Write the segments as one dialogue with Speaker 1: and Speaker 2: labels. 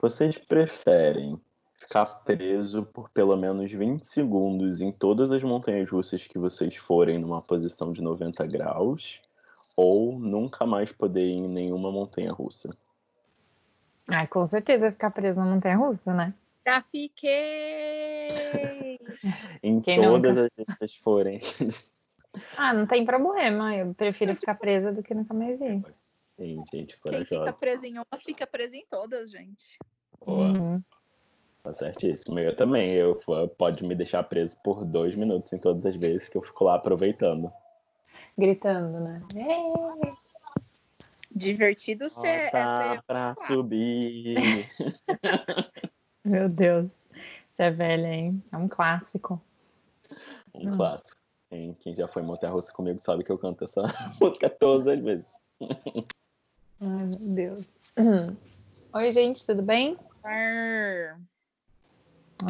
Speaker 1: Vocês preferem ficar preso por pelo menos 20 segundos em todas as montanhas russas que vocês forem numa posição de 90 graus ou nunca mais poder ir em nenhuma montanha russa?
Speaker 2: Ai, com certeza ficar preso na montanha russa, né?
Speaker 3: Já fiquei!
Speaker 1: em
Speaker 2: Quem
Speaker 1: todas
Speaker 2: nunca?
Speaker 1: as vezes que vocês forem.
Speaker 2: Ah, não tem problema. Eu prefiro ficar presa do que nunca mais ir.
Speaker 1: Sim, gente,
Speaker 3: Quem fica
Speaker 1: corajosa.
Speaker 3: preso em uma, fica preso em todas, gente.
Speaker 1: Boa,
Speaker 2: Uhum.
Speaker 1: tá certíssimo. Eu também. Eu pode me deixar preso por dois minutos em todas as vezes que eu fico lá aproveitando.
Speaker 2: Gritando, né? Ê!
Speaker 3: Divertido ser, ser
Speaker 1: pra subir.
Speaker 2: Meu Deus. Você é velha, hein? É um clássico.
Speaker 1: Um clássico. Quem, quem já foi em montanha russa comigo sabe que eu canto essa música todas as vezes.
Speaker 2: Ai, meu Deus. Oi, gente, tudo bem? Eu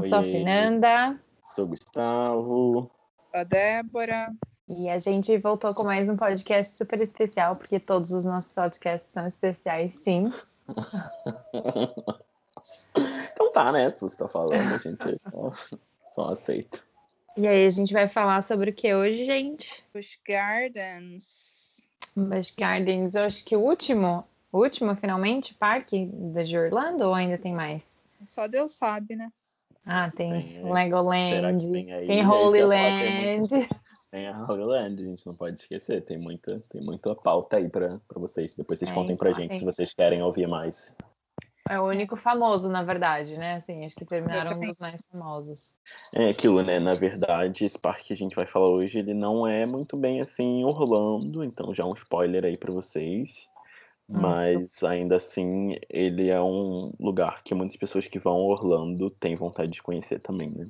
Speaker 2: sou a. Fernanda
Speaker 1: Sou Gustavo.
Speaker 3: a Débora.
Speaker 2: e a gente voltou com mais um podcast super especial, porque todos os nossos podcasts são especiais, sim.
Speaker 1: Então tá, né? Se você tá falando, a gente só, só aceita.
Speaker 2: E aí, a gente vai falar sobre o que hoje, gente?
Speaker 3: Busch Gardens.
Speaker 2: Busch Gardens, eu acho que o último, o último, finalmente, parque de Orlando ou ainda tem mais?
Speaker 3: Só Deus sabe, né?
Speaker 2: Ah, tem
Speaker 1: Tem, Será
Speaker 2: Legoland,
Speaker 1: que tem aí?
Speaker 2: tem
Speaker 1: É
Speaker 2: Holy
Speaker 1: tem
Speaker 2: Land.
Speaker 1: Tem a Holy Land, a gente não pode esquecer. Tem muita, tem muita pauta aí pra, pra vocês. Depois vocês
Speaker 2: É,
Speaker 1: contem pra gente se vocês querem ouvir mais.
Speaker 2: É o único famoso, na verdade, né? Assim, acho que terminaram um dos mais famosos.
Speaker 1: É aquilo, né? Na verdade, esse parque que a gente vai falar hoje, ele não é muito bem assim em Orlando, então já um spoiler aí pra vocês.
Speaker 2: Nossa.
Speaker 1: Mas ainda assim, ele é um lugar que muitas pessoas que vão a Orlando têm vontade de conhecer também, né?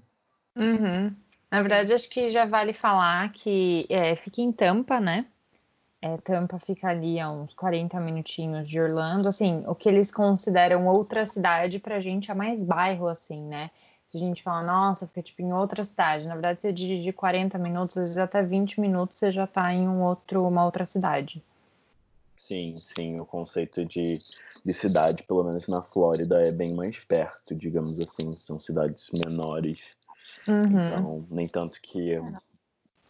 Speaker 2: Uhum. Na verdade, acho que já vale falar que é, fica em Tampa, né? É, Tampa fica ali a uns 40 minutinhos de Orlando. Assim, o que eles consideram outra cidade, pra gente é mais bairro, assim, né? Se a gente fala, nossa, fica tipo em outra cidade. Na verdade, você dirigir 40 minutos, às vezes até 20 minutos, você já tá em um outro, uma outra cidade.
Speaker 1: Sim, sim, o conceito de, de cidade, pelo menos na Flórida, é bem mais perto, digamos assim. São cidades menores.
Speaker 2: Uhum.
Speaker 1: Então, nem tanto que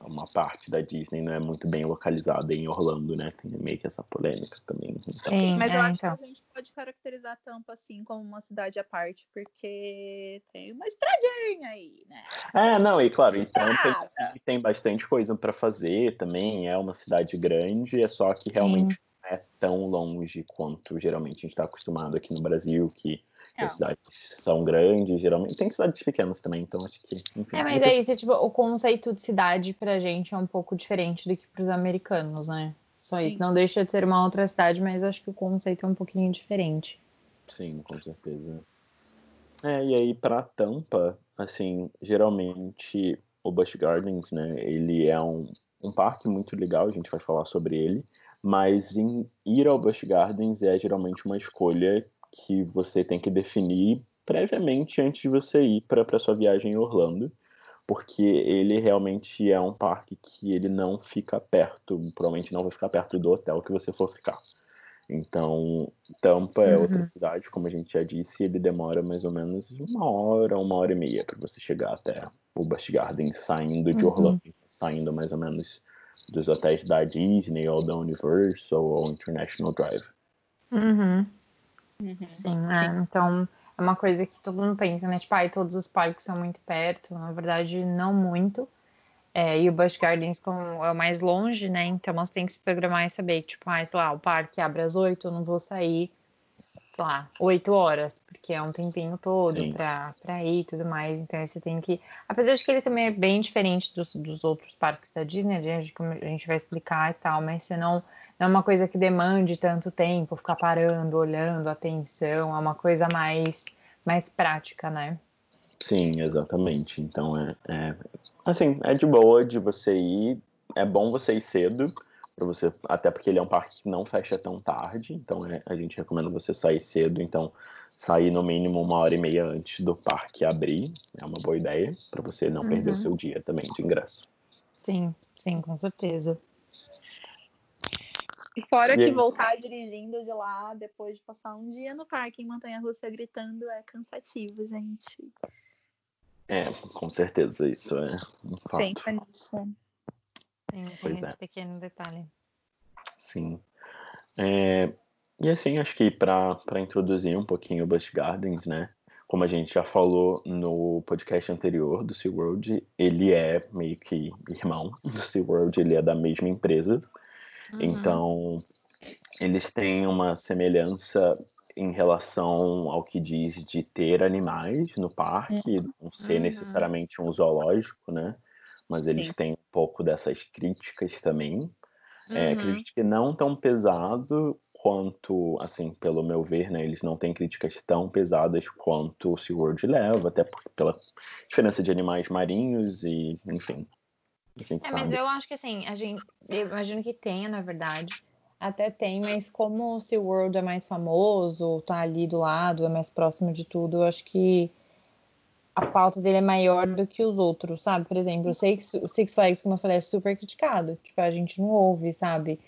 Speaker 1: uma parte da Disney não é muito bem localizada em Orlando, né? Tem meio que essa polêmica também. Então,
Speaker 2: Sim,
Speaker 3: Mas
Speaker 2: é,
Speaker 3: eu acho
Speaker 2: então.
Speaker 3: que a gente pode caracterizar Tampa assim como uma cidade à parte, porque tem uma estradinha aí, né?
Speaker 1: É, não, e claro, em Tampa tem bastante coisa para fazer também. É uma cidade grande, é só que realmente não é tão longe quanto geralmente a gente está acostumado aqui no Brasil, que
Speaker 3: É.
Speaker 1: as cidades são grandes, geralmente. Tem cidades pequenas também, então acho que. Enfim,
Speaker 2: É, mas é isso, tipo, o conceito de cidade pra gente é um pouco diferente do que pros americanos, né? Só
Speaker 3: Sim.
Speaker 2: isso. Não deixa de ser uma outra cidade, mas acho que o conceito é um pouquinho diferente.
Speaker 1: Sim, com certeza. É, e aí pra Tampa, assim, geralmente o Busch Gardens, né, ele é um, um parque muito legal, a gente vai falar sobre ele, mas em ir ao Busch Gardens é geralmente uma escolha que você tem que definir previamente antes de você ir para sua viagem em Orlando, porque ele realmente é um parque que ele não fica perto, provavelmente não vai ficar perto do hotel que você for ficar. Então, Tampa é outra
Speaker 2: Uhum.
Speaker 1: cidade, como a gente já disse, ele demora mais ou menos uma hora, uma hora e meia para você chegar até o Busch Gardens, saindo de
Speaker 2: Uhum.
Speaker 1: Orlando, saindo mais ou menos dos hotéis da Disney ou da Universal ou International Drive.
Speaker 2: Uhum.
Speaker 3: Uhum.
Speaker 2: Sim, é. Então, é uma coisa que todo mundo pensa, né? Tipo, ai, todos os parques são muito perto. Na verdade, não muito. É, e o Busch Gardens como é o mais longe, né? Então você tem que se programar e saber, tipo, ah, sei lá, o parque abre às 8, eu não vou sair, sei lá, 8 horas, porque é um tempinho todo pra ir e tudo mais. Então você tem que. Apesar de que ele também é bem diferente dos, dos outros parques da Disney, a gente, como a gente vai explicar e tal, mas você não, não é uma coisa que demande tanto tempo, ficar parando, olhando, atenção, é uma coisa mais, mais prática, né?
Speaker 1: Sim, exatamente. Então é, é assim, é de boa de você ir. É bom você ir cedo para você, até porque ele é um parque que não fecha tão tarde. Então é, a gente recomenda você sair cedo. Então sair no mínimo uma hora e meia antes do parque abrir é uma boa ideia para você não perder
Speaker 2: Uhum.
Speaker 1: o seu dia também de ingresso.
Speaker 2: Sim, sim, com certeza.
Speaker 3: E fora
Speaker 1: E
Speaker 3: que
Speaker 1: aí?
Speaker 3: voltar dirigindo de lá depois de passar um dia no parque em Montanha Russa gritando é cansativo, gente.
Speaker 1: É, com certeza, isso é um fato.
Speaker 3: Pensa nisso.
Speaker 2: Tem, tem
Speaker 1: Pois
Speaker 2: esse
Speaker 1: é.
Speaker 2: pequeno detalhe.
Speaker 1: Sim. É, e assim, acho que para introduzir um pouquinho o Busch Gardens, né? Como a gente já falou no podcast anterior do SeaWorld, ele é meio que irmão do SeaWorld, ele é da mesma empresa.
Speaker 2: Uhum.
Speaker 1: Então, eles têm uma semelhança em relação ao que diz de ter animais no parque, não ser
Speaker 2: Uhum.
Speaker 1: necessariamente um zoológico, né? Mas eles
Speaker 3: Sim.
Speaker 1: têm um pouco dessas críticas também. É,
Speaker 2: Uhum.
Speaker 1: acredito que não tão pesado quanto, assim, pelo meu ver, né? Eles não têm críticas tão pesadas quanto o SeaWorld leva, até por, pela diferença de animais marinhos e, enfim, a gente
Speaker 2: É, mas
Speaker 1: sabe.
Speaker 2: eu acho que assim, a gente, eu imagino que tenha, na verdade. Até tem, mas como o SeaWorld é mais famoso, tá ali do lado, é mais próximo de tudo, eu acho que a pauta dele é maior do que os outros, sabe? Por exemplo, sei que o Six Flags, como eu falei, é super criticado. Tipo, a gente não ouve, sabe?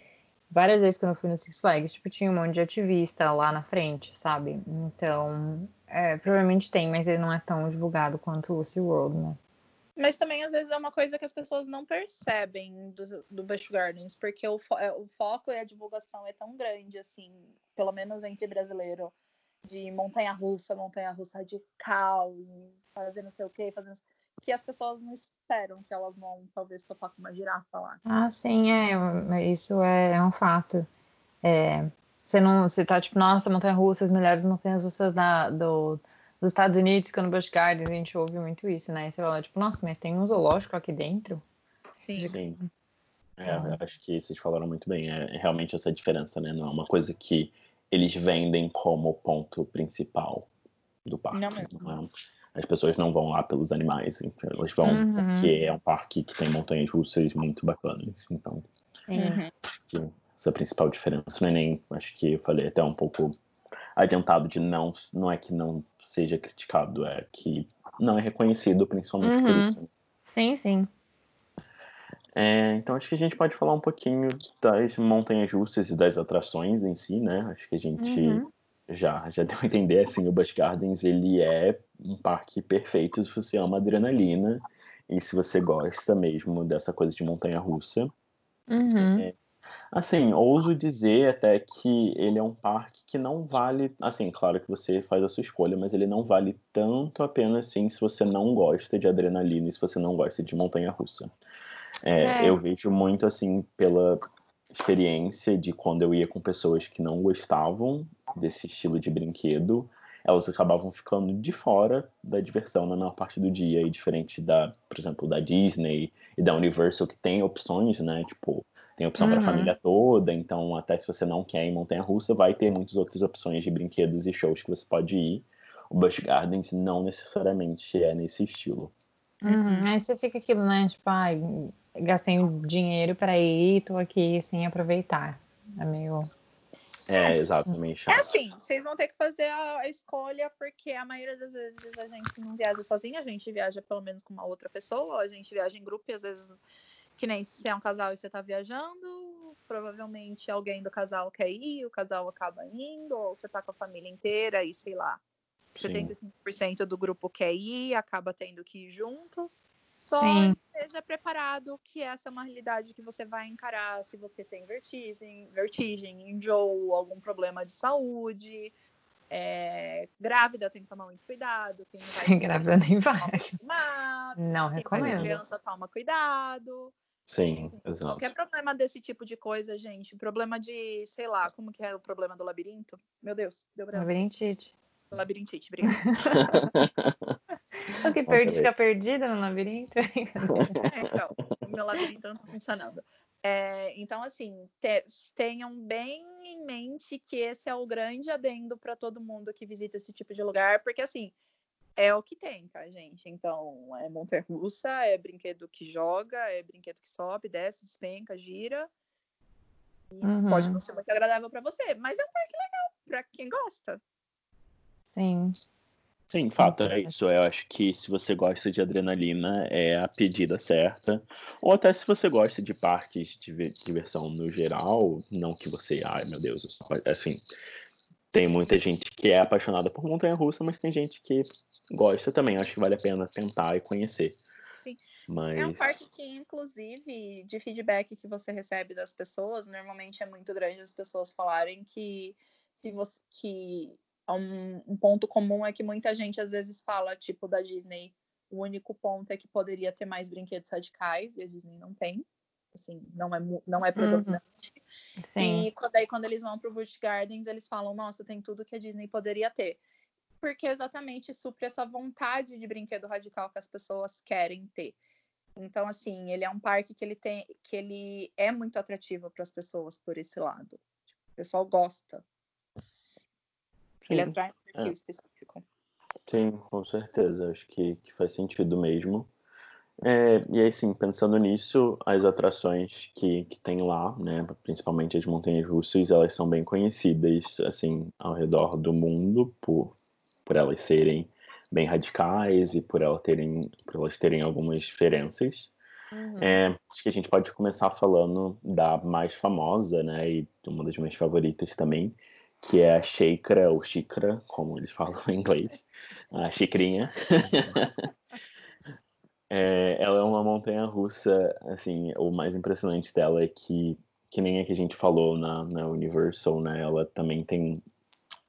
Speaker 2: Várias vezes quando eu fui no Six Flags, tipo, tinha um monte de ativista lá na frente, sabe? Então, é, provavelmente tem, mas ele não é tão divulgado quanto o SeaWorld, né?
Speaker 3: Mas também, às vezes, é uma coisa que as pessoas não percebem do, do Busch Gardens, porque o, fo- é, o foco e a divulgação é tão grande, assim, pelo menos entre brasileiro, de montanha-russa, montanha-russa radical, e fazer não sei o quê, sei- que as pessoas não esperam que elas vão, talvez, topar com uma girafa lá.
Speaker 2: Ah, sim, é, isso é, é um fato. É, você não, você tá tipo, nossa, montanha-russa, as melhores montanhas-russas da, do, dos Estados Unidos, ficando no Busch Gardens, a gente ouve muito isso, né? E você fala, tipo, nossa, mas tem um zoológico aqui dentro?
Speaker 3: Sim.
Speaker 1: Sim. É, eu acho que vocês falaram muito bem. É realmente essa diferença, né? Não é uma coisa que eles vendem como ponto principal do parque.
Speaker 3: Não
Speaker 1: é- As pessoas não vão lá pelos animais, então elas vão
Speaker 2: Uhum.
Speaker 1: porque é um parque que tem montanhas russas muito bacanas. Então,
Speaker 2: Sim.
Speaker 3: Uhum.
Speaker 1: acho que essa é a principal diferença. Não é nem, acho que eu falei até um pouco adiantado de não, não é que não seja criticado, é que não é reconhecido, principalmente por
Speaker 2: Uhum.
Speaker 1: isso.
Speaker 2: Sim, sim.
Speaker 1: É, então acho que a gente pode falar um pouquinho das montanhas russas e das atrações em si, né? Acho que a gente
Speaker 2: Uhum.
Speaker 1: já, já deu a entender, assim, o Busch Gardens, ele é um parque perfeito se você ama adrenalina e se você gosta mesmo dessa coisa de montanha russa.
Speaker 2: Uhum.
Speaker 1: Assim, ouso dizer até que ele é um parque que não vale, assim, claro que você faz a sua escolha, mas ele não vale tanto a pena assim se você não gosta de adrenalina e se você não gosta de montanha russa. É,
Speaker 2: É.
Speaker 1: Eu vejo muito assim pela experiência de quando eu ia com pessoas que não gostavam desse estilo de brinquedo, elas acabavam ficando de fora da diversão na maior parte do dia, e diferente da, por exemplo, da Disney e da Universal, que tem opções, né? Tipo, tem opção para a
Speaker 2: Uhum.
Speaker 1: família toda, então até se você não quer ir em montanha russa, vai ter muitas outras opções de brinquedos e shows que você pode ir. O Busch Gardens não necessariamente é nesse estilo.
Speaker 2: Uhum. Aí você fica aquilo, né? Tipo, ai, gastei um dinheiro para ir, tô aqui sem aproveitar. É meio.
Speaker 1: É, exatamente.
Speaker 3: É assim, vocês vão ter que fazer a, a escolha, porque a maioria das vezes a gente não viaja sozinha, a gente viaja pelo menos com uma outra pessoa, a gente viaja em grupo e às vezes, que nem se é um casal e você tá viajando, provavelmente alguém do casal quer ir, o casal acaba indo, ou você tá com a família inteira e sei lá,
Speaker 1: Sim.
Speaker 3: 75% do grupo quer ir, acaba tendo que ir junto. Só
Speaker 2: Sim.
Speaker 3: esteja preparado que essa é uma realidade que você vai encarar se você tem vertigem, vertigem, enjoo, algum problema de saúde. É, grávida tem que tomar muito cuidado. Quem vai
Speaker 2: Grávida nem vai.
Speaker 3: tomar,
Speaker 2: Não
Speaker 3: quem vai ter
Speaker 2: recomendo.
Speaker 3: criança toma cuidado.
Speaker 1: Sim, exato.
Speaker 3: Qualquer problema desse tipo de coisa, gente. Problema de, sei lá, como que é o problema do labirinto? Meu Deus, deu branco.
Speaker 2: Labirintite.
Speaker 3: Labirintite, obrigada.
Speaker 2: O que perde fica perdida no labirinto.
Speaker 3: É, então, o meu labirinto não tá funcionando. É, então, assim, te- tenham bem em mente que esse é o grande adendo para todo mundo que visita esse tipo de lugar, porque, assim, é o que tem, tá, gente? Então, é montanha russa, é brinquedo que joga, é brinquedo que sobe, desce, despenca, gira. E
Speaker 2: Uhum.
Speaker 3: pode não ser muito agradável para você, mas é um parque legal para quem gosta.
Speaker 2: Sim.
Speaker 1: Sim, fato, é isso. Eu acho que se você gosta de adrenalina, é a pedida certa. Ou até se você gosta de parques de diversão no geral, não que você, ai meu Deus, assim, tem muita gente que é apaixonada por montanha-russa, mas tem gente que gosta também. Acho que vale a pena tentar e conhecer.
Speaker 3: Sim.
Speaker 1: Mas...
Speaker 3: É um parque que, inclusive, de feedback que você recebe das pessoas, normalmente é muito grande as pessoas falarem que se você que um, um ponto comum é que muita gente às vezes fala, tipo, da Disney, o único ponto é que poderia ter mais brinquedos radicais e a Disney não tem assim, não é, não é uhum. predominante. Uhum. E quando, aí, quando eles vão para o Busch Gardens, eles falam, nossa, tem tudo que a Disney poderia ter. Porque exatamente supre essa vontade de brinquedo radical que as pessoas querem ter. Então, assim, ele é um parque que ele tem, que ele é muito atrativo para as pessoas por esse lado. O pessoal gosta. Sim. Ele atrai um perfil é. específico.
Speaker 1: Sim, com certeza. Acho que, que faz sentido mesmo. É, e aí, sim, pensando nisso, as atrações que, que tem lá, né, principalmente as montanhas russas, elas são bem conhecidas, assim, ao redor do mundo, por, por elas serem bem radicais e por, elas terem, por elas terem algumas diferenças. Uhum. É, acho que a gente pode começar falando da mais famosa, né, e uma das minhas favoritas também, que é a Sheikra, ou Xícara, como eles falam em inglês, a xicrinha. É, ela é uma montanha russa, assim, o mais impressionante dela é que, que nem a que a gente falou na, na Universal, né? Ela também tem.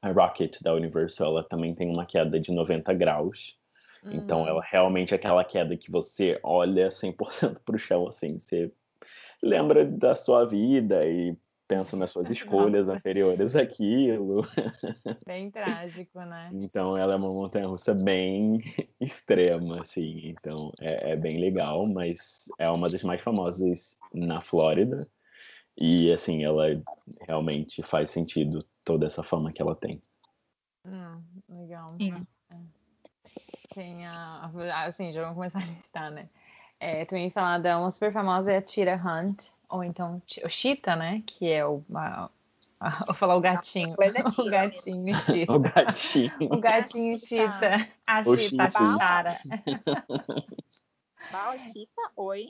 Speaker 1: A Rocket da Universal, ela também tem uma queda de 90 graus. Então. Então, ela realmente é aquela queda que você olha 100% para o chão, assim, você lembra da sua vida e pensa nas suas escolhas Nossa. anteriores àquilo.
Speaker 2: Bem trágico, né?
Speaker 1: Então ela é uma montanha russa bem extrema, assim. Então é, é, bem legal, mas é uma das mais famosas na Flórida. E assim, ela realmente faz sentido toda essa fama que ela tem.
Speaker 2: Hum, legal. Sim. É. Tem a. Assim, já vamos começar a listar, né? É, também falada, uma super famosa é a Tira Hunt, ou então o Chita, né? Que é o. A, a, vou falar o gatinho.
Speaker 3: É
Speaker 2: o gatinho Chita.
Speaker 1: o gatinho.
Speaker 2: O gatinho Chita. A Chita, a cara.
Speaker 3: Bala Chita, oi.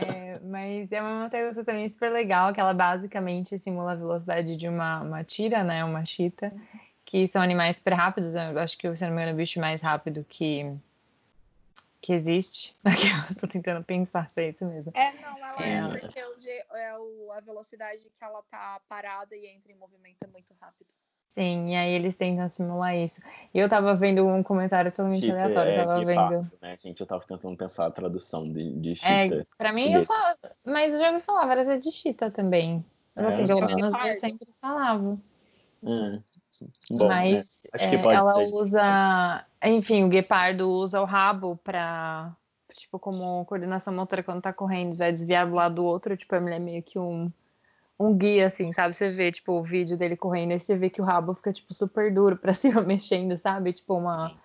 Speaker 2: É, mas é uma montanha também super legal, que ela basicamente simula a velocidade de uma, uma tira, né? Uma chita, que são animais super rápidos. Eu acho que, se não me engano, é o bicho mais rápido que, que existe. Estou tentando pensar se é isso mesmo.
Speaker 3: É, não, ela é, é porque o, é o, a velocidade que ela tá parada e entra em movimento é muito rápido.
Speaker 2: Sim, e aí eles tentam simular isso. E eu tava vendo um comentário totalmente tipo, aleatório, é, tava vendo.
Speaker 1: né? Gente, eu tava tentando pensar a tradução de, de
Speaker 2: chita. É, pra mim, eu falo, mas eu já ouvi falar várias vezes de chita também. É, assim, pelo menos eu sempre falava.
Speaker 1: É. Bom,
Speaker 2: Mas é, ela ser. usa, enfim, o guepardo usa o rabo para tipo como coordenação motora quando tá correndo, vai desviar do lado do outro, tipo, ele é meio que um um guia assim, sabe? Você vê tipo o vídeo dele correndo e você vê que o rabo fica tipo super duro para cima mexendo, sabe? Tipo uma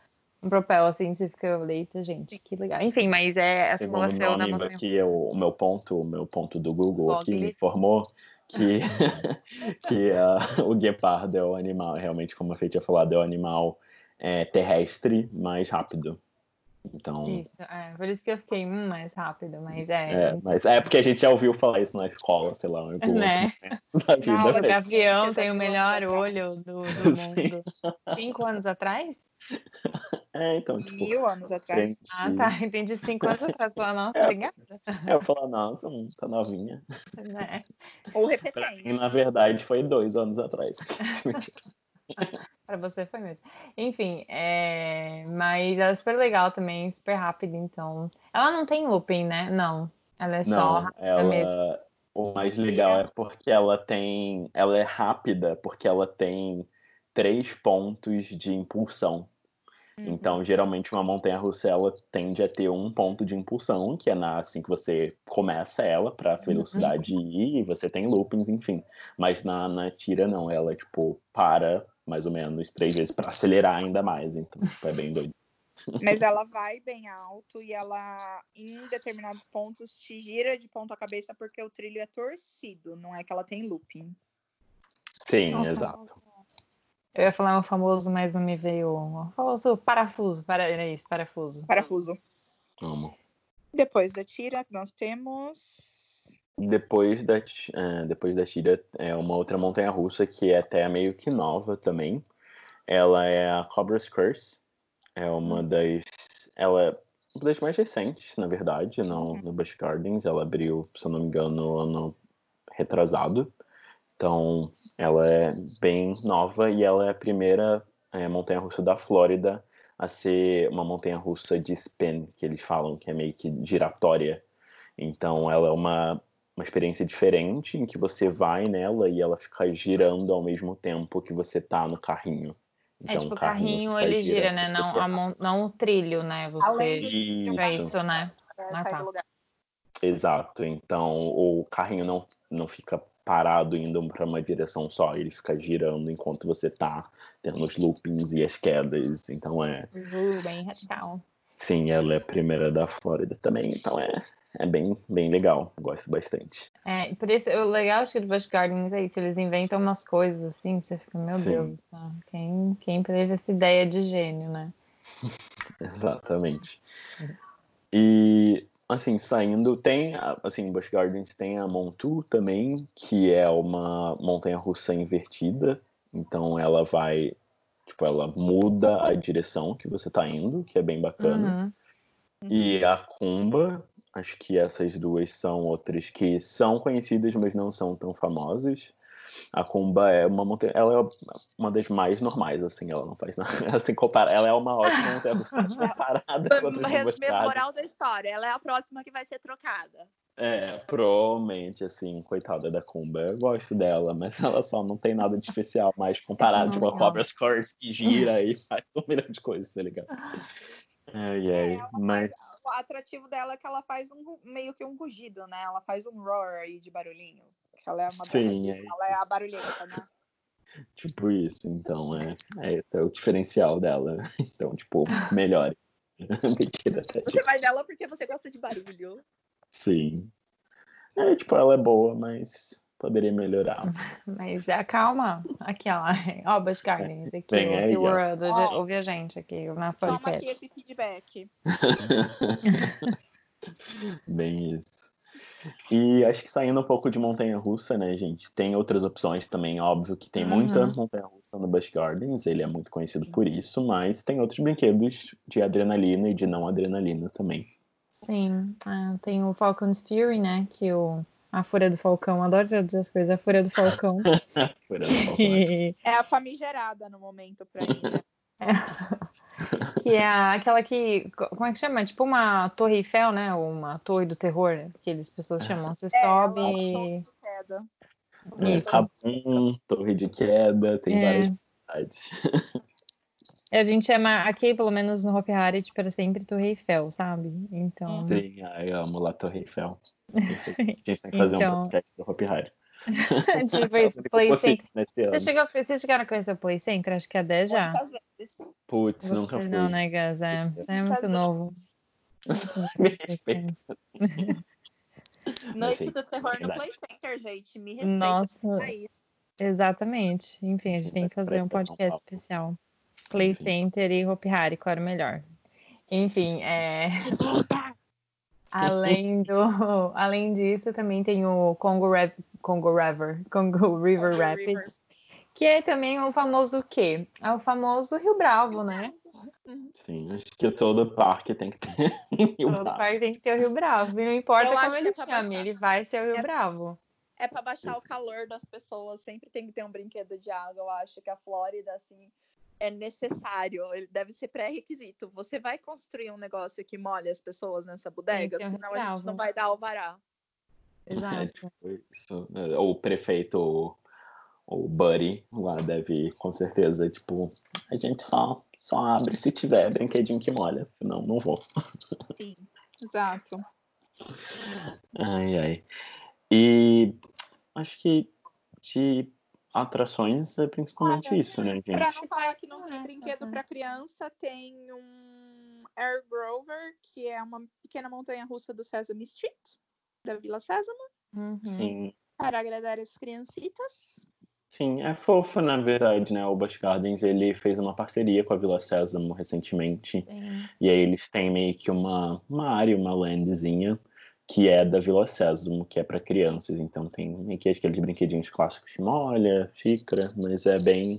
Speaker 2: um propel assim, você fica, leita, gente, que legal. Enfim, mas é a simulação
Speaker 1: da montanha. Aqui é o, o meu ponto, o meu ponto do Google aqui me informou que, que uh, o guepardo é o animal, realmente, como a Fê tinha falado, é o animal é, terrestre mais rápido. Então,
Speaker 2: isso, é, por isso que eu fiquei hum, mais rápido, mas é.
Speaker 1: É, mas é porque a gente já ouviu falar isso na escola, sei lá,
Speaker 2: no né? Da vida Não, o Gavião tem o melhor olho do, do mundo. Cinco anos atrás?
Speaker 1: É, então, tipo.
Speaker 3: Mil anos atrás.
Speaker 2: Ah, tá. Entendi cinco anos atrás. Falar, nossa, é, obrigada.
Speaker 1: É, eu falar, nossa, tá novinha.
Speaker 3: Né? Ou repetente.
Speaker 1: E na verdade foi dois anos atrás.
Speaker 2: Para você foi mesmo. Enfim, é... mas ela é super legal também, super rápida, então. Ela não tem looping, né? Não. Ela é
Speaker 1: não,
Speaker 2: só rápida
Speaker 1: ela...
Speaker 2: mesmo.
Speaker 1: O mais legal é porque ela tem. Ela é rápida, porque ela tem três pontos de impulsão. Uhum. Então, geralmente, uma montanha-russa ela tende a ter um ponto de impulsão, que é na, assim que você começa ela para a uhum. velocidade uhum. ir, e você tem loopings, enfim. Mas na, na tira, não, ela, tipo, para mais ou menos três vezes para acelerar ainda mais. Então, tipo, é bem doido.
Speaker 3: Mas ela vai bem alto e ela, em determinados pontos, te gira de ponta cabeça porque o trilho é torcido, não é que ela tem looping.
Speaker 1: Sim, Nossa, exato.
Speaker 2: Eu ia falar um famoso, mas não me veio. Um famoso parafuso. Para... Era isso, parafuso.
Speaker 3: Parafuso.
Speaker 1: Amo.
Speaker 3: Depois da tira, nós temos.
Speaker 1: Depois da, é, depois da Tira, é uma outra montanha russa que é até meio que nova também. Ela é a Cobra's Curse. É uma das. Ela é uma das mais recentes, na verdade, no, no Busch Gardens. Ela abriu, se eu não me engano, no ano retrasado. Então, ela é bem nova e ela é a primeira é, montanha russa da Flórida a ser uma montanha russa de spin, que eles falam que é meio que giratória. Então, ela é uma, uma experiência diferente em que você vai nela e ela fica girando ao mesmo tempo que você tá no carrinho.
Speaker 2: É
Speaker 1: Então,
Speaker 2: tipo, o carrinho ele
Speaker 1: gira,
Speaker 2: gira, né? Não, mon- não o trilho, né? Você joga
Speaker 1: Isso.
Speaker 2: isso, né?
Speaker 3: É,
Speaker 2: Ah, tá.
Speaker 1: Exato. Então, o carrinho não, não fica parado indo para uma direção só, ele fica girando enquanto você tá tendo os loopings e as quedas. Então, é.
Speaker 2: Uh, bem radical.
Speaker 1: Sim, ela é a primeira da Flórida também, então é, é bem, bem legal. Gosto bastante.
Speaker 2: É, por isso, o legal acho que do Busch Gardens é isso, eles inventam umas coisas assim, você fica, meu
Speaker 1: Sim.
Speaker 2: Deus quem, quem teve essa ideia de gênio, né?
Speaker 1: Exatamente. E assim, saindo, tem, assim, Busch Gardens tem a Montu também, que é uma montanha russa invertida. Então ela vai, tipo, ela muda a direção que você tá indo, que é bem bacana.
Speaker 2: Uhum.
Speaker 1: E a Kumba, acho que essas duas são outras que são conhecidas, mas não são tão famosas. A Kumba é uma montanha, ela é uma das mais normais, assim, ela não faz nada, assim, compara, ela é uma ótima montanha russa comparada com outras.
Speaker 3: Moral da história, ela é a próxima que vai ser trocada.
Speaker 1: É, provavelmente, assim, coitada da Kumba. Eu gosto dela, mas ela só não tem nada de especial mais comparado com a
Speaker 2: legal.
Speaker 1: Cobra's Curse que gira e faz um milhão de coisas, tá ligado? Ai, ai,
Speaker 3: ela
Speaker 1: mas
Speaker 3: O atrativo dela é que ela faz um meio que um rugido, né? Ela faz um roar aí de barulhinho. Ela é uma
Speaker 1: Sim,
Speaker 3: berradinha,
Speaker 1: é
Speaker 3: ela é a barulhenta, né?
Speaker 1: tipo isso, então é, é, esse é o diferencial dela. Então, tipo, melhore. Mentira, tá,
Speaker 3: Você vai nela porque você gosta de barulho.
Speaker 1: Sim. É, tipo, ela é boa, mas poderia melhorar.
Speaker 2: Mas é, calma, aqui ó, ó, Busch Gardens, aqui,
Speaker 1: Vem
Speaker 2: o
Speaker 1: aí, ó.
Speaker 2: Ouve a gente aqui, o nosso
Speaker 3: Toma aqui
Speaker 2: podcast.
Speaker 3: esse feedback.
Speaker 1: Bem isso. E acho que saindo um pouco de montanha russa, né, gente? Tem outras opções também, óbvio que tem muita
Speaker 2: Uhum.
Speaker 1: montanha russa no Busch Gardens, ele é muito conhecido por isso, mas tem outros brinquedos de adrenalina e de não adrenalina também.
Speaker 2: Sim, ah, tem o Falcon's Fury, né, que o, a Fúria do Falcão, adoro traduzir as coisas, a Fúria do Falcão.
Speaker 1: Fora do palco.
Speaker 2: que,
Speaker 3: É a famigerada no momento pra mim, né?
Speaker 2: que é aquela que, co- como é que chama? Tipo uma torre Eiffel, né, ou uma torre do terror, né, que eles pessoas chamam. Você
Speaker 3: É,
Speaker 2: sobe...
Speaker 3: é uma torre de queda.
Speaker 1: É,
Speaker 2: Isso.
Speaker 1: Cabum, torre de queda, tem
Speaker 2: É.
Speaker 1: várias cidades.
Speaker 2: A gente chama aqui, pelo menos no Hopi Hari, tipo, era sempre Torre Eiffel, sabe? Então,
Speaker 1: Sim, eu amo lá Torre Eiffel. A gente tem que fazer um
Speaker 2: Então.
Speaker 1: podcast do Hopi Hari.
Speaker 2: tipo, esse Play Center.
Speaker 1: Nesse
Speaker 2: Você
Speaker 1: ano.
Speaker 2: chegou, vocês chegaram a conhecer o Play Center? Acho que a 10 já.
Speaker 3: Muitas vezes.
Speaker 1: Putz,
Speaker 2: Você
Speaker 1: nunca fui.
Speaker 2: não, né, Gas? É, você é muito novo.
Speaker 1: Me respeita.
Speaker 3: Noite do terror no. Play Center, gente. Me respeita.
Speaker 2: Nossa,
Speaker 3: Aí.
Speaker 2: exatamente. Enfim, a gente tem que fazer um podcast especial. Play. Center e Hopi Hari, qual era o melhor? Enfim, é... além do, além disso, também tem o Congo, Rap... Congo River, Congo River
Speaker 3: Congo
Speaker 2: Rapids,
Speaker 3: River.
Speaker 2: que é também o famoso quê? É o famoso Rio Bravo, né?
Speaker 1: Sim, acho que todo parque tem que ter Rio
Speaker 2: Todo
Speaker 1: Bravo.
Speaker 2: parque tem que ter o Rio Bravo. E não importa
Speaker 3: Eu
Speaker 2: como ele
Speaker 3: é
Speaker 2: chame,
Speaker 3: baixar.
Speaker 2: ele vai ser o Rio
Speaker 3: É-
Speaker 2: Bravo.
Speaker 3: É pra baixar o calor das pessoas. Sempre tem que ter um brinquedo de água. Eu acho que a Flórida, assim, é necessário. Ele deve ser pré-requisito. Você vai construir um negócio que molhe as pessoas nessa bodega,
Speaker 2: um
Speaker 3: senão a gente não vai dar alvará.
Speaker 1: É,
Speaker 2: Exato.
Speaker 1: tipo isso. O prefeito, o- o Buddy, lá deve, com certeza, tipo, a gente só, só abre se tiver brinquedinho que molha, senão não vou.
Speaker 3: Sim, exato.
Speaker 1: Ai, ai. E acho que de atrações é principalmente
Speaker 3: Olha,
Speaker 1: isso, né, gente?
Speaker 3: Pra não falar que não tem
Speaker 2: Essa,
Speaker 3: brinquedo
Speaker 2: né?
Speaker 3: pra criança, tem um Air Grover, que é uma pequena montanha russa do Sesame Street, da Vila Sésamo,
Speaker 2: Uhum.
Speaker 1: Sim,
Speaker 3: para agradar as criancitas.
Speaker 1: Sim, é fofo, na verdade, né? O Busch Gardens, ele fez uma parceria com a Vila Sésamo recentemente.
Speaker 2: Sim.
Speaker 1: E aí eles têm meio que uma, uma área, uma landzinha, que é da Vila Sésamo, que é para crianças. Então tem meio que aqueles brinquedinhos clássicos de molha, xícara, mas é bem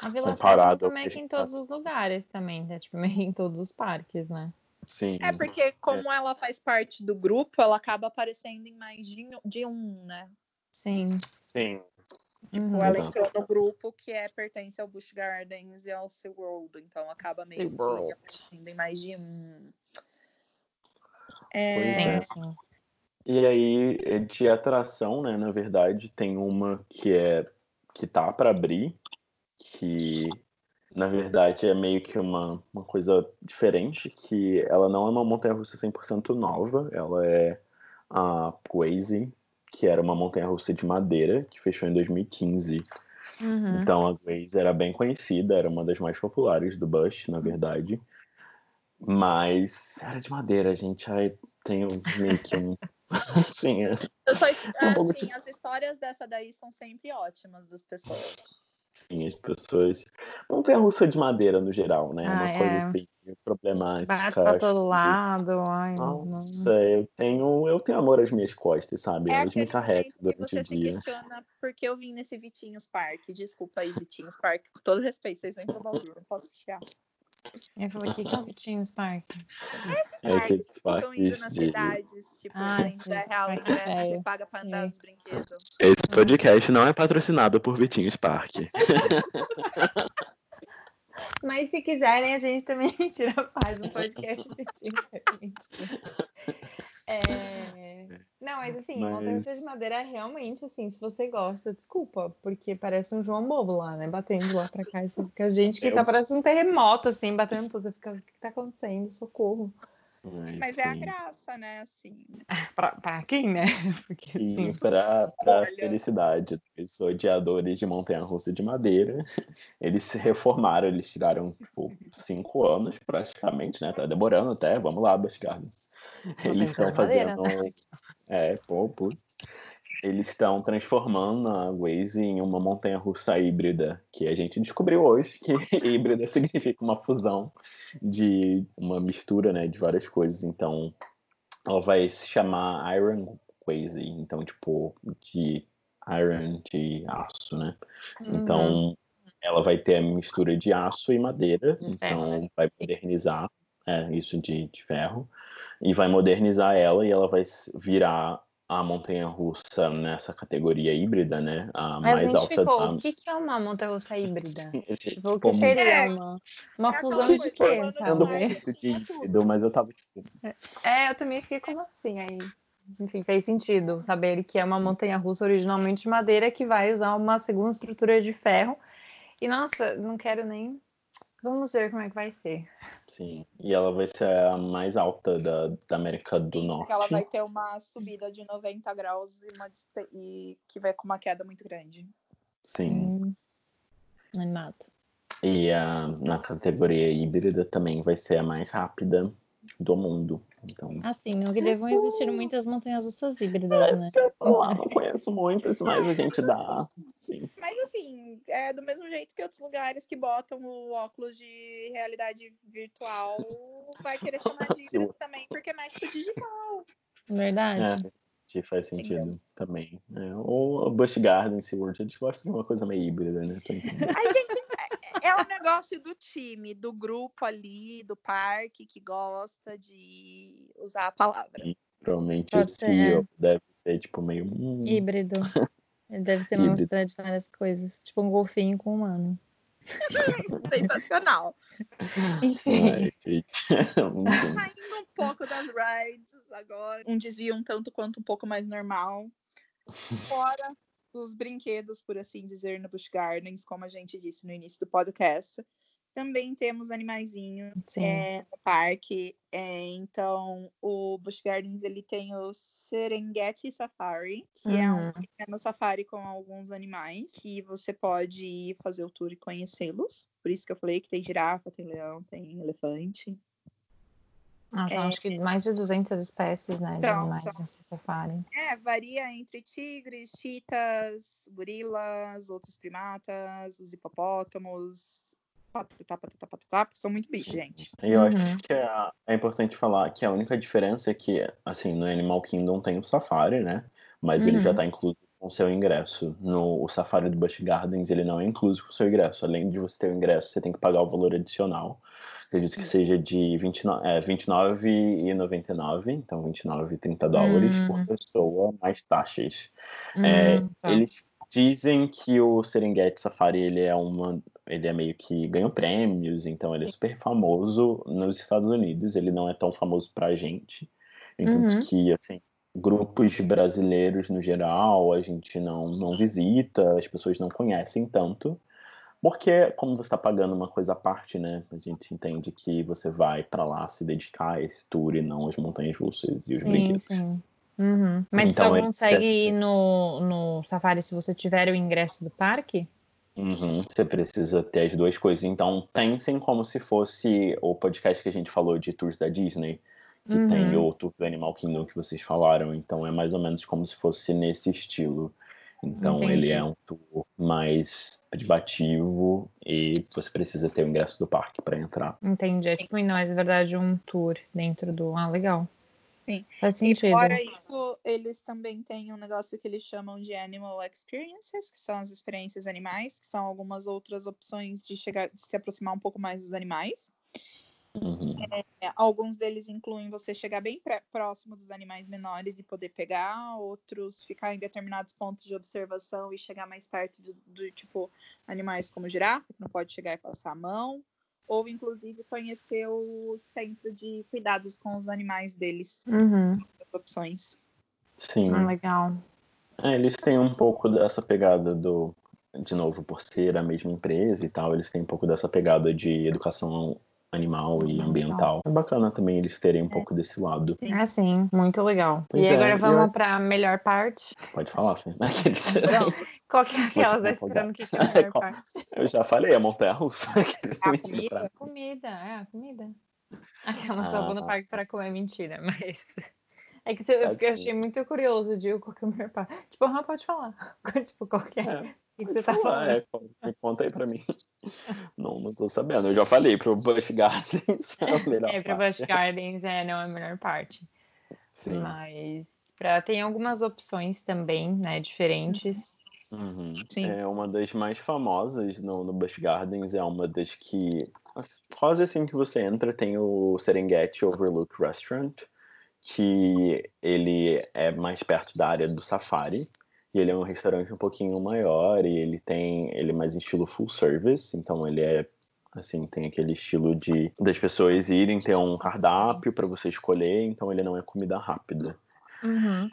Speaker 2: A Vila Sésamo
Speaker 1: Comparado ao
Speaker 2: também
Speaker 1: que
Speaker 2: em todos os lugares também, né? Tipo, meio em todos os parques, né?
Speaker 1: Sim.
Speaker 3: É porque, como ela faz parte do grupo, ela acaba aparecendo em mais de, de um, né?
Speaker 2: Sim.
Speaker 1: Sim.
Speaker 2: Uhum.
Speaker 3: Ou ela
Speaker 1: Exato.
Speaker 3: entrou no grupo que é pertence ao Busch Gardens e ao SeaWorld, então acaba meio que aparecendo em mais de um. É,
Speaker 1: é.
Speaker 2: Sim, sim.
Speaker 1: E aí, de atração, né, na verdade, tem uma que é que tá para abrir, que na verdade é meio que uma, uma coisa diferente, que ela não é uma montanha-russa 100% nova, ela é a Waze, que era uma montanha-russa de madeira, que fechou em 2015.
Speaker 2: Uhum.
Speaker 1: Então a Waze era bem conhecida, era uma das mais populares do Bush, na verdade. Mas era de madeira, gente. Aí tenho meio que um. assim, é-
Speaker 3: eu só,
Speaker 1: um pouco
Speaker 3: assim, as histórias dessa daí são sempre ótimas das pessoas.
Speaker 1: Sim, as pessoas. Montanha russa de madeira no geral, né? É uma
Speaker 2: Ah,
Speaker 1: coisa
Speaker 2: é.
Speaker 1: assim, problemática.
Speaker 2: Bate pra todo
Speaker 1: que-
Speaker 2: lado. Ai, não.
Speaker 1: Nossa, eu tenho, eu tenho amor às minhas costas, sabe?
Speaker 3: É
Speaker 1: Elas me carregam
Speaker 3: momento que
Speaker 1: durante
Speaker 3: você
Speaker 1: o
Speaker 3: se
Speaker 1: dia.
Speaker 3: questiona por que eu vim nesse Vitinhos Park. Desculpa aí, Vitinhos Park. Com todo respeito, vocês vêm pro Bauru, não posso chiar.
Speaker 2: Eu falei, o que que é o Vitinhos Park?
Speaker 3: Esses
Speaker 1: É
Speaker 3: parques que ficam indo nas
Speaker 1: de-
Speaker 3: cidades, tipo,
Speaker 2: Ah,
Speaker 3: tem
Speaker 2: sim,
Speaker 3: 10 real ingresso, você
Speaker 2: velho.
Speaker 3: paga pra andar
Speaker 2: É.
Speaker 3: nos brinquedos.
Speaker 1: Esse podcast não é patrocinado por Vitinhos Park.
Speaker 2: Mas se quiserem, a gente também tira faz um podcast Vitinhos Park. É... Não, mas assim,
Speaker 1: Mas-
Speaker 2: montanha de madeira é realmente assim, se você gosta, desculpa, porque parece um João Bobo lá, né? Batendo lá pra cá. e Você fica, gente, que
Speaker 1: Eu-
Speaker 2: tá parecendo um terremoto, assim, batendo, você fica, o que tá acontecendo? Socorro.
Speaker 3: Mas é a graça, né? Assim.
Speaker 2: Pra, pra quem, né? Porque
Speaker 1: E
Speaker 2: assim.
Speaker 1: para a
Speaker 3: Olha.
Speaker 1: felicidade dos odiadores de montanha-russa de madeira, eles se reformaram, eles tiraram tipo, cinco anos praticamente, né? Tá demorando até, vamos lá, Busch Gardens. Eles estão fazendo. É, pô, putz. Eles estão transformando a Waze em uma montanha-russa híbrida, que a gente descobriu hoje que híbrida significa uma fusão de uma mistura, né, de várias coisas. Então, ela vai se chamar Iron Waze, então tipo de iron de aço, né?
Speaker 2: uhum.
Speaker 1: Então, ela vai ter a mistura de aço e madeira,
Speaker 2: De
Speaker 1: então
Speaker 2: né?
Speaker 1: vai modernizar, é, isso de, de ferro, e vai modernizar ela e ela vai virar a montanha russa nessa categoria híbrida, né? A
Speaker 2: Mas
Speaker 1: mais
Speaker 2: a gente
Speaker 1: alta
Speaker 2: ficou,
Speaker 1: da.
Speaker 2: o que, que é uma montanha-russa híbrida?
Speaker 1: Gente,
Speaker 2: Tipo, o que
Speaker 1: como-
Speaker 2: seria
Speaker 3: É,
Speaker 2: uma, uma
Speaker 3: é
Speaker 2: fusão de
Speaker 3: coisa,
Speaker 2: quê, sabe?
Speaker 1: muito de híbrido, mas eu tava tipo,
Speaker 2: É, eu também fiquei como assim, aí, enfim, fez sentido saber que é uma montanha-russa originalmente de madeira que vai usar uma segunda estrutura de ferro. E, nossa, não quero nem... Vamos ver como é que vai ser.
Speaker 1: sim. E ela vai ser a mais alta da, da América do
Speaker 3: Sim,
Speaker 1: Norte.
Speaker 3: porque ela vai ter uma subida de 90 graus e, uma, e que vai com uma queda muito grande.
Speaker 1: Sim.
Speaker 2: Hum, animado.
Speaker 1: E a, na categoria híbrida também vai ser a mais rápida do mundo. Então,
Speaker 2: Assim, não que devam existir muitas montanhas-russas híbridas, né?
Speaker 1: eu lá, não conheço muitas, mas a gente dá. Sim.
Speaker 3: Mas assim, é do mesmo jeito que outros lugares que botam o óculos de realidade virtual vai querer chamar de híbrido também, porque com o digital.
Speaker 2: Verdade.
Speaker 1: É, faz sentido também. É, ou a Busch Garden, SeaWorld, eles gostam de uma coisa meio híbrida, né? Também.
Speaker 3: Ai, gente, é, é um negócio do time, do grupo ali, do parque que gosta de usar a palavra.
Speaker 1: Provavelmente
Speaker 2: Pode
Speaker 1: o
Speaker 2: ser,
Speaker 1: CEO deve ser tipo meio. hum,
Speaker 2: Híbrido. Ele deve ser uma
Speaker 1: Híbrido.
Speaker 2: mistura de várias coisas. Tipo um golfinho com um humano.
Speaker 3: Sensacional.
Speaker 2: Enfim.
Speaker 1: ai, gente. Enfim.
Speaker 3: Saindo um pouco das rides agora, um desvio um tanto quanto um pouco mais normal. Fora dos brinquedos, por assim dizer, no Busch Gardens, como a gente disse no início do podcast. Também temos animaizinhos
Speaker 2: Sim.
Speaker 3: é, no parque. É, então, o Busch Gardens ele tem o Serengeti Safari, que é um
Speaker 2: Uhum.
Speaker 3: pequeno safari com alguns animais que você pode ir fazer o tour e conhecê-los. Por isso que eu falei que tem girafa, tem leão, tem elefante.
Speaker 2: Ah, são, é... acho que mais de 200 espécies, né, de então, animais são... nesse safari.
Speaker 3: É, varia entre tigres, chitas, gorilas, outros primatas, os hipopótamos, patatá, patatá, patatá, são muito bichos, gente.
Speaker 1: E eu uhum. acho que é, é, importante falar que a única diferença é que, assim, no Animal Kingdom tem o safari, né, mas uhum. ele já está uhum. incluso com o seu ingresso. No o Safari do Busch Gardens, ele não é incluso com o seu ingresso. Além de você ter o ingresso, você tem que pagar o valor adicional acredito que seja de 29, é, 29,99, então 29 e 30 dólares hum. por pessoa, mais taxas. Hum, é, tá. Eles dizem que o Serengeti Safari ele é uma, ele é meio que ganhou prêmios, então ele é super famoso nos Estados Unidos. Ele não é tão famoso pra gente, enquanto uhum. que assim grupos brasileiros no geral a gente não não visita, as pessoas não conhecem tanto. Porque, como você está pagando uma coisa à parte, né? A gente entende que você vai para lá se dedicar a esse tour e não as montanhas russas e os sim, brinquedos. Sim.
Speaker 2: Uhum. Mas então, só consegue ir no, no safari se você tiver o ingresso do parque?
Speaker 1: Uhum, você precisa ter as duas coisas. Então, pensem como se fosse o podcast que a gente falou de tours da Disney, que uhum. tem o tour do Animal Kingdom que vocês falaram. Então, é mais ou menos como se fosse nesse estilo. Então Entendi. ele é um tour mais privativo e você precisa ter o ingresso do parque para entrar.
Speaker 2: Entendi. É tipo, não, é de verdade um tour dentro do. Ah, legal.
Speaker 3: Sim. Faz sentido. E fora isso, eles também têm um negócio que eles chamam de Animal Experiences, que são as experiências animais, que são algumas outras opções de chegar, de se aproximar um pouco mais dos animais. Uhum. É, alguns deles incluem você chegar bem próximo dos animais menores e poder pegar, outros ficar em determinados pontos de observação e chegar mais perto do, do tipo animais como girafa, que não pode chegar e passar a mão, ou inclusive conhecer o centro de cuidados com os animais deles.
Speaker 2: Uhum.
Speaker 3: Opções.
Speaker 1: Sim.
Speaker 2: Ah, legal.
Speaker 1: É, eles têm um pouco dessa pegada do, de novo, por ser a mesma empresa e tal, eles têm um pouco dessa pegada de educação animal e ambiental. É bacana também eles terem um é. pouco desse lado.
Speaker 2: Ah, sim, muito legal. Pois e é, agora vamos eu... para a melhor parte.
Speaker 1: Pode falar, Fê.
Speaker 2: Não, qual que é aquelas? Tá esperando que é a melhor parte?
Speaker 1: Eu já falei, a montanha russa.
Speaker 2: A comida, comida, é, a comida. Aquela ah, só vou no parque para comer, mentira, mas... É que eu, eu achei muito curioso de qual que é a melhor parte. Tipo, ah, pode falar. tipo, qual que é? Que, que você tá falando? É,
Speaker 1: conta aí pra mim. Não, não tô sabendo. Eu já falei pro Busch Gardens.
Speaker 2: É, é pro Busch Gardens é, não é a melhor parte. Sim. Mas pra, tem algumas opções também, né, diferentes.
Speaker 1: Uhum. Sim. É uma das mais famosas no, no Busch Gardens, é uma das que quase assim que você entra tem o Serengeti Overlook Restaurant, que ele é mais perto da área do safari. E ele é um restaurante um pouquinho maior e ele tem ele é mais estilo full service, então ele é assim, tem aquele estilo de das pessoas irem ter um cardápio para você escolher, então ele não é comida rápida.
Speaker 2: Uhum.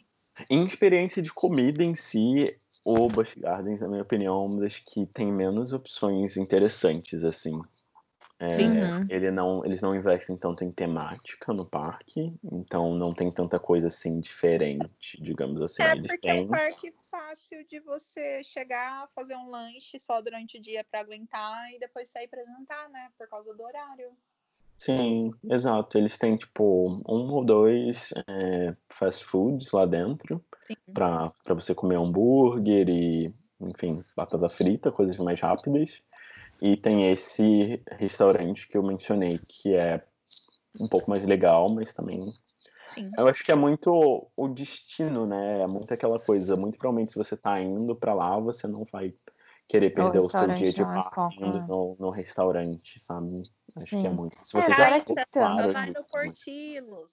Speaker 1: Em experiência de comida em si, o Busch Gardens, na minha opinião, é uma das que tem menos opções interessantes, assim. É, uhum. ele não, eles não investem tanto em temática no parque, então não tem tanta coisa assim diferente, digamos assim.
Speaker 3: É
Speaker 1: eles
Speaker 3: porque têm... é um parque fácil de você chegar, fazer um lanche só durante o dia para aguentar e depois sair para jantar, né? Por causa do horário.
Speaker 1: Sim, exato. Eles têm tipo um ou dois é, fast foods lá dentro para você comer hambúrguer e, enfim, batata frita, coisas mais rápidas. E tem esse restaurante que eu mencionei, que é um pouco mais legal, mas também.
Speaker 3: Sim.
Speaker 1: Eu acho que é muito o destino, né? É muito aquela coisa. Muito provavelmente, se você tá indo para lá, você não vai querer perder o, o seu dia de parque indo né? no, no, restaurante, sabe? Acho Sim. que é muito. Se você
Speaker 3: é,
Speaker 1: já
Speaker 3: for, claro, vai no Portilos.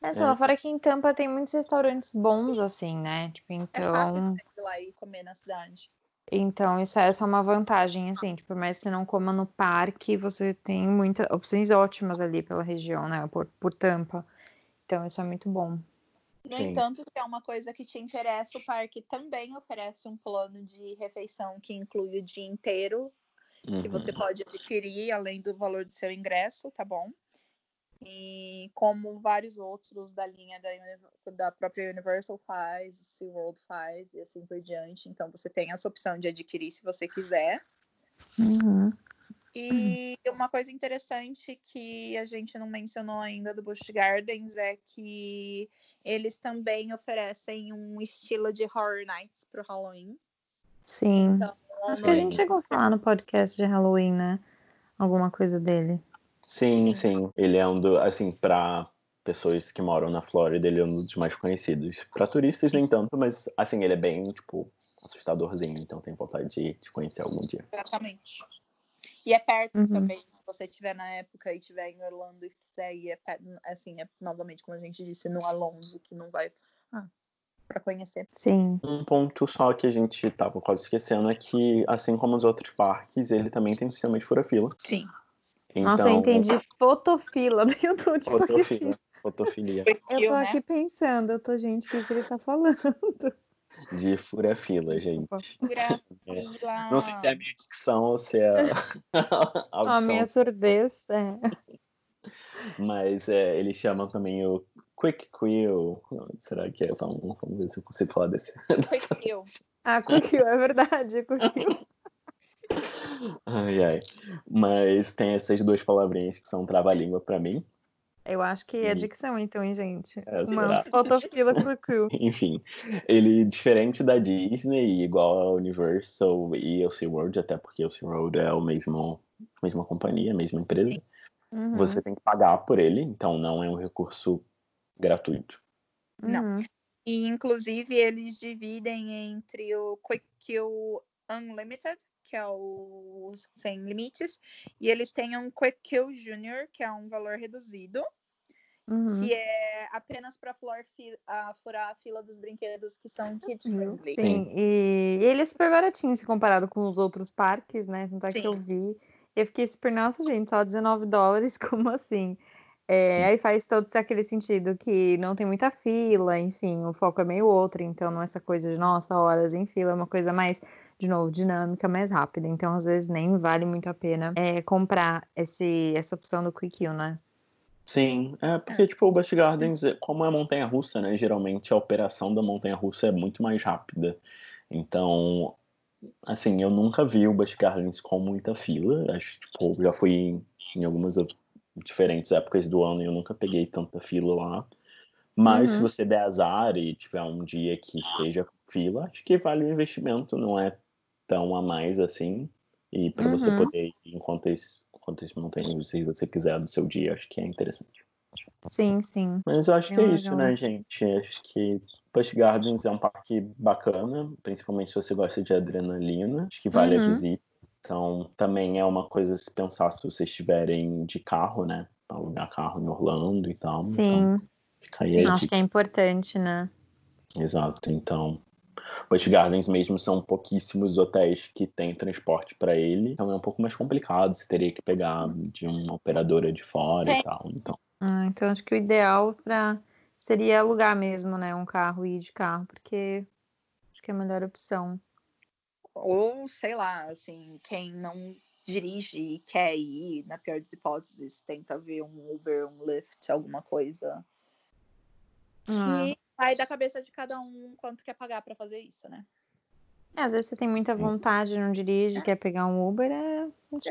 Speaker 2: É, só, é. fora que em Tampa tem muitos restaurantes bons, assim, né? Tipo, então... É
Speaker 3: fácil de ir lá e comer na cidade.
Speaker 2: Então, isso é só uma vantagem, assim, tipo, mas se não coma no parque, você tem muitas opções ótimas ali pela região, né, por, por Tampa. Então, isso é muito bom.
Speaker 3: No Sim. entanto, se é uma coisa que te interessa, o parque também oferece um plano de refeição que inclui o dia inteiro, uhum. que você pode adquirir além do valor do seu ingresso, tá bom? E como vários outros da linha da, da própria Universal faz, SeaWorld faz e assim por diante. Então você tem essa opção de adquirir se você quiser.
Speaker 2: Uhum.
Speaker 3: E uma coisa interessante que a gente não mencionou ainda do Busch Gardens é que eles também oferecem um estilo de Horror Nights pro Halloween.
Speaker 2: Sim. Então, Acho que a gente chegou a falar no podcast de Halloween, né? Alguma coisa dele.
Speaker 1: Sim, sim. Ele é um do, assim, para pessoas que moram na Flórida, ele é um dos mais conhecidos. Para turistas nem tanto, mas assim, ele é bem, tipo, assustadorzinho, então tem vontade de, de conhecer algum dia.
Speaker 3: Exatamente. E é perto uhum. também, se você estiver na época e estiver em Orlando e quiser ir, é perto, assim, é novamente, como a gente disse, não é longe, que não vai ah, para conhecer.
Speaker 2: Sim.
Speaker 1: Um ponto só que a gente estava quase esquecendo é que, assim como os outros parques, ele também tem um sistema de fura-fila.
Speaker 3: Sim.
Speaker 2: Então... Nossa, eu entendi fotofila do YouTube. Tipo,
Speaker 1: fotofila, fotofilia.
Speaker 2: Eu tô aqui né? pensando, eu tô, gente, o que, que ele tá falando?
Speaker 1: De fura-fila, gente.
Speaker 3: Fura-fila.
Speaker 1: É. Não sei se é a minha dicção ou se é a,
Speaker 2: a, a minha surdez, é.
Speaker 1: Mas é, eles chamam também o Quick Quill. Será que é? Vamos ver se eu consigo falar desse.
Speaker 3: Quick Quill.
Speaker 2: Ah, Quick Quill, é verdade, Quick Quill.
Speaker 1: Ai, ai. Mas tem essas duas palavrinhas que são trava-língua para mim.
Speaker 2: Eu acho que é dicção, então, hein, gente? É, Uma fotofila Quick Quill.
Speaker 1: Enfim, ele, diferente da Disney, igual a Universal e o SeaWorld, até porque o SeaWorld é o mesmo, a mesma companhia, a mesma empresa, uhum. você tem que pagar por ele, então não é um recurso gratuito.
Speaker 3: Não. Uhum. E, inclusive, eles dividem entre o Quick Kill Unlimited, que é o sem limites, e eles têm um Quick Kill Junior, que é um valor reduzido, uhum. que é apenas para furar, furar, a fila dos brinquedos que são kid friendly.
Speaker 2: Sim, Sim. E, e ele é super baratinho se comparado com os outros parques, né? Tanto é Sim. que eu vi. Eu fiquei super, nossa, gente, só 19 dólares, como assim? É, aí faz todo aquele sentido que não tem muita fila, enfim, o foco é meio outro, então não é essa coisa de nossa, horas em fila, é uma coisa mais, de novo, dinâmica, mais rápida. Então, às vezes, nem vale muito a pena é, comprar esse, essa opção do Quick Kill, né?
Speaker 1: Sim, é porque, tipo, o Busch Gardens, como é montanha-russa, né, geralmente a operação da montanha-russa é muito mais rápida. Então, assim, eu nunca vi o Busch Gardens com muita fila, acho, tipo, já fui em, em algumas diferentes épocas do ano e eu nunca peguei tanta fila lá. Mas uhum. se você der azar e tiver um dia que esteja com fila, acho que vale o investimento, não é tão a mais assim. E para uhum. você poder ir em quantas, quantas montanhas você quiser do seu dia, acho que é interessante.
Speaker 2: Sim, sim.
Speaker 1: Mas eu acho que é isso, né, gente? Acho que Busch Gardens é um parque bacana, principalmente se você gosta de adrenalina. Acho que vale uhum. a visita. Então, também é uma coisa a se pensar se vocês estiverem de carro, né? Alugar carro em Orlando e tal.
Speaker 2: Sim. Então, fica aí Sim, acho que é importante, né?
Speaker 1: Exato. Então, Busch Gardens mesmo são pouquíssimos hotéis que têm transporte para ele, então é um pouco mais complicado. Você teria que pegar de uma operadora de fora e tal. Então.
Speaker 2: Ah, então acho que o ideal para seria alugar mesmo, né, um carro e ir de carro, porque acho que é a melhor opção.
Speaker 3: Ou, sei lá, assim, quem não dirige e quer ir, na pior das hipóteses, tenta ver um Uber, um Lyft, alguma coisa. Ah. Que sai da cabeça de cada um quanto quer pagar para fazer isso, né?
Speaker 2: É, às vezes você tem muita vontade, não dirige, é. quer pegar um Uber, é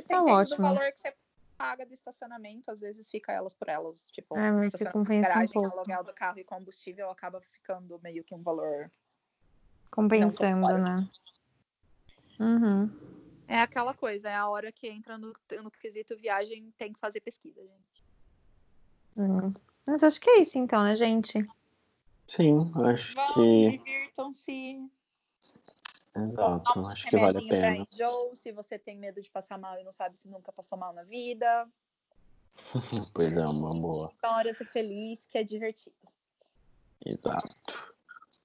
Speaker 2: tá ótimo.
Speaker 3: do valor que você paga do estacionamento, às vezes fica elas por elas. Tipo,
Speaker 2: é, mas compensa garagem, um pouco.
Speaker 3: aluguel do carro e combustível acaba ficando meio que um valor.
Speaker 2: Compensando, né? Uhum.
Speaker 3: É aquela coisa, é a hora que entra no, no quesito viagem, tem que fazer pesquisa, gente.
Speaker 2: Uhum. Mas acho que é isso então, né, gente?
Speaker 1: Sim, acho
Speaker 3: Vão,
Speaker 1: que.
Speaker 3: Divirtam-se.
Speaker 1: Exato, um acho que vale a pena.
Speaker 3: Enjoo, se você tem medo de passar mal e não sabe se nunca passou mal na vida.
Speaker 1: pois é, uma boa.
Speaker 3: Hora ser feliz, que é divertido.
Speaker 1: Exato.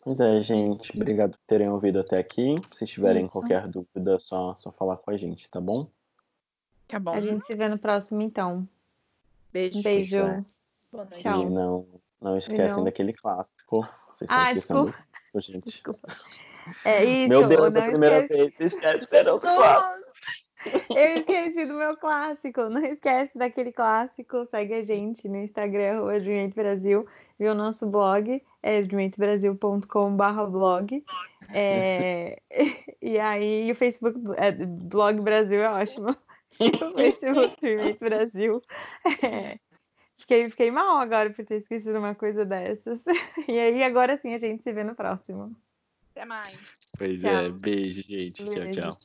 Speaker 1: Pois é, gente. Obrigado por terem ouvido até aqui. Se tiverem Isso. qualquer dúvida, só, só falar com a gente, tá bom?
Speaker 3: Tá bom.
Speaker 2: A gente se vê no próximo, então.
Speaker 3: Beijo.
Speaker 2: Um beijo.
Speaker 3: Boa noite.
Speaker 1: Tchau. E não, não esquecem não. daquele clássico. Vocês estão
Speaker 2: ah,
Speaker 1: esquecendo,
Speaker 2: desculpa.
Speaker 1: gente.
Speaker 2: Desculpa. É isso.
Speaker 1: Meu Deus, a primeira esquece. vez, esquece, o clássico.
Speaker 2: Eu esqueci do meu clássico. Não esquece daquele clássico. Segue a gente no Instagram, hoje Brasil e o nosso blog é dreamentbrasil.com.br blog. É, e aí o Facebook, é, Blog Brasil é ótimo. o Facebook Teammate Brasil. É. Fiquei, fiquei mal agora por ter esquecido uma coisa dessas. E aí, agora sim, a gente se vê no próximo.
Speaker 3: Até mais.
Speaker 1: Pois
Speaker 2: Tchau.
Speaker 1: é, beijo, gente. Tchau,
Speaker 2: Beijo.
Speaker 1: tchau.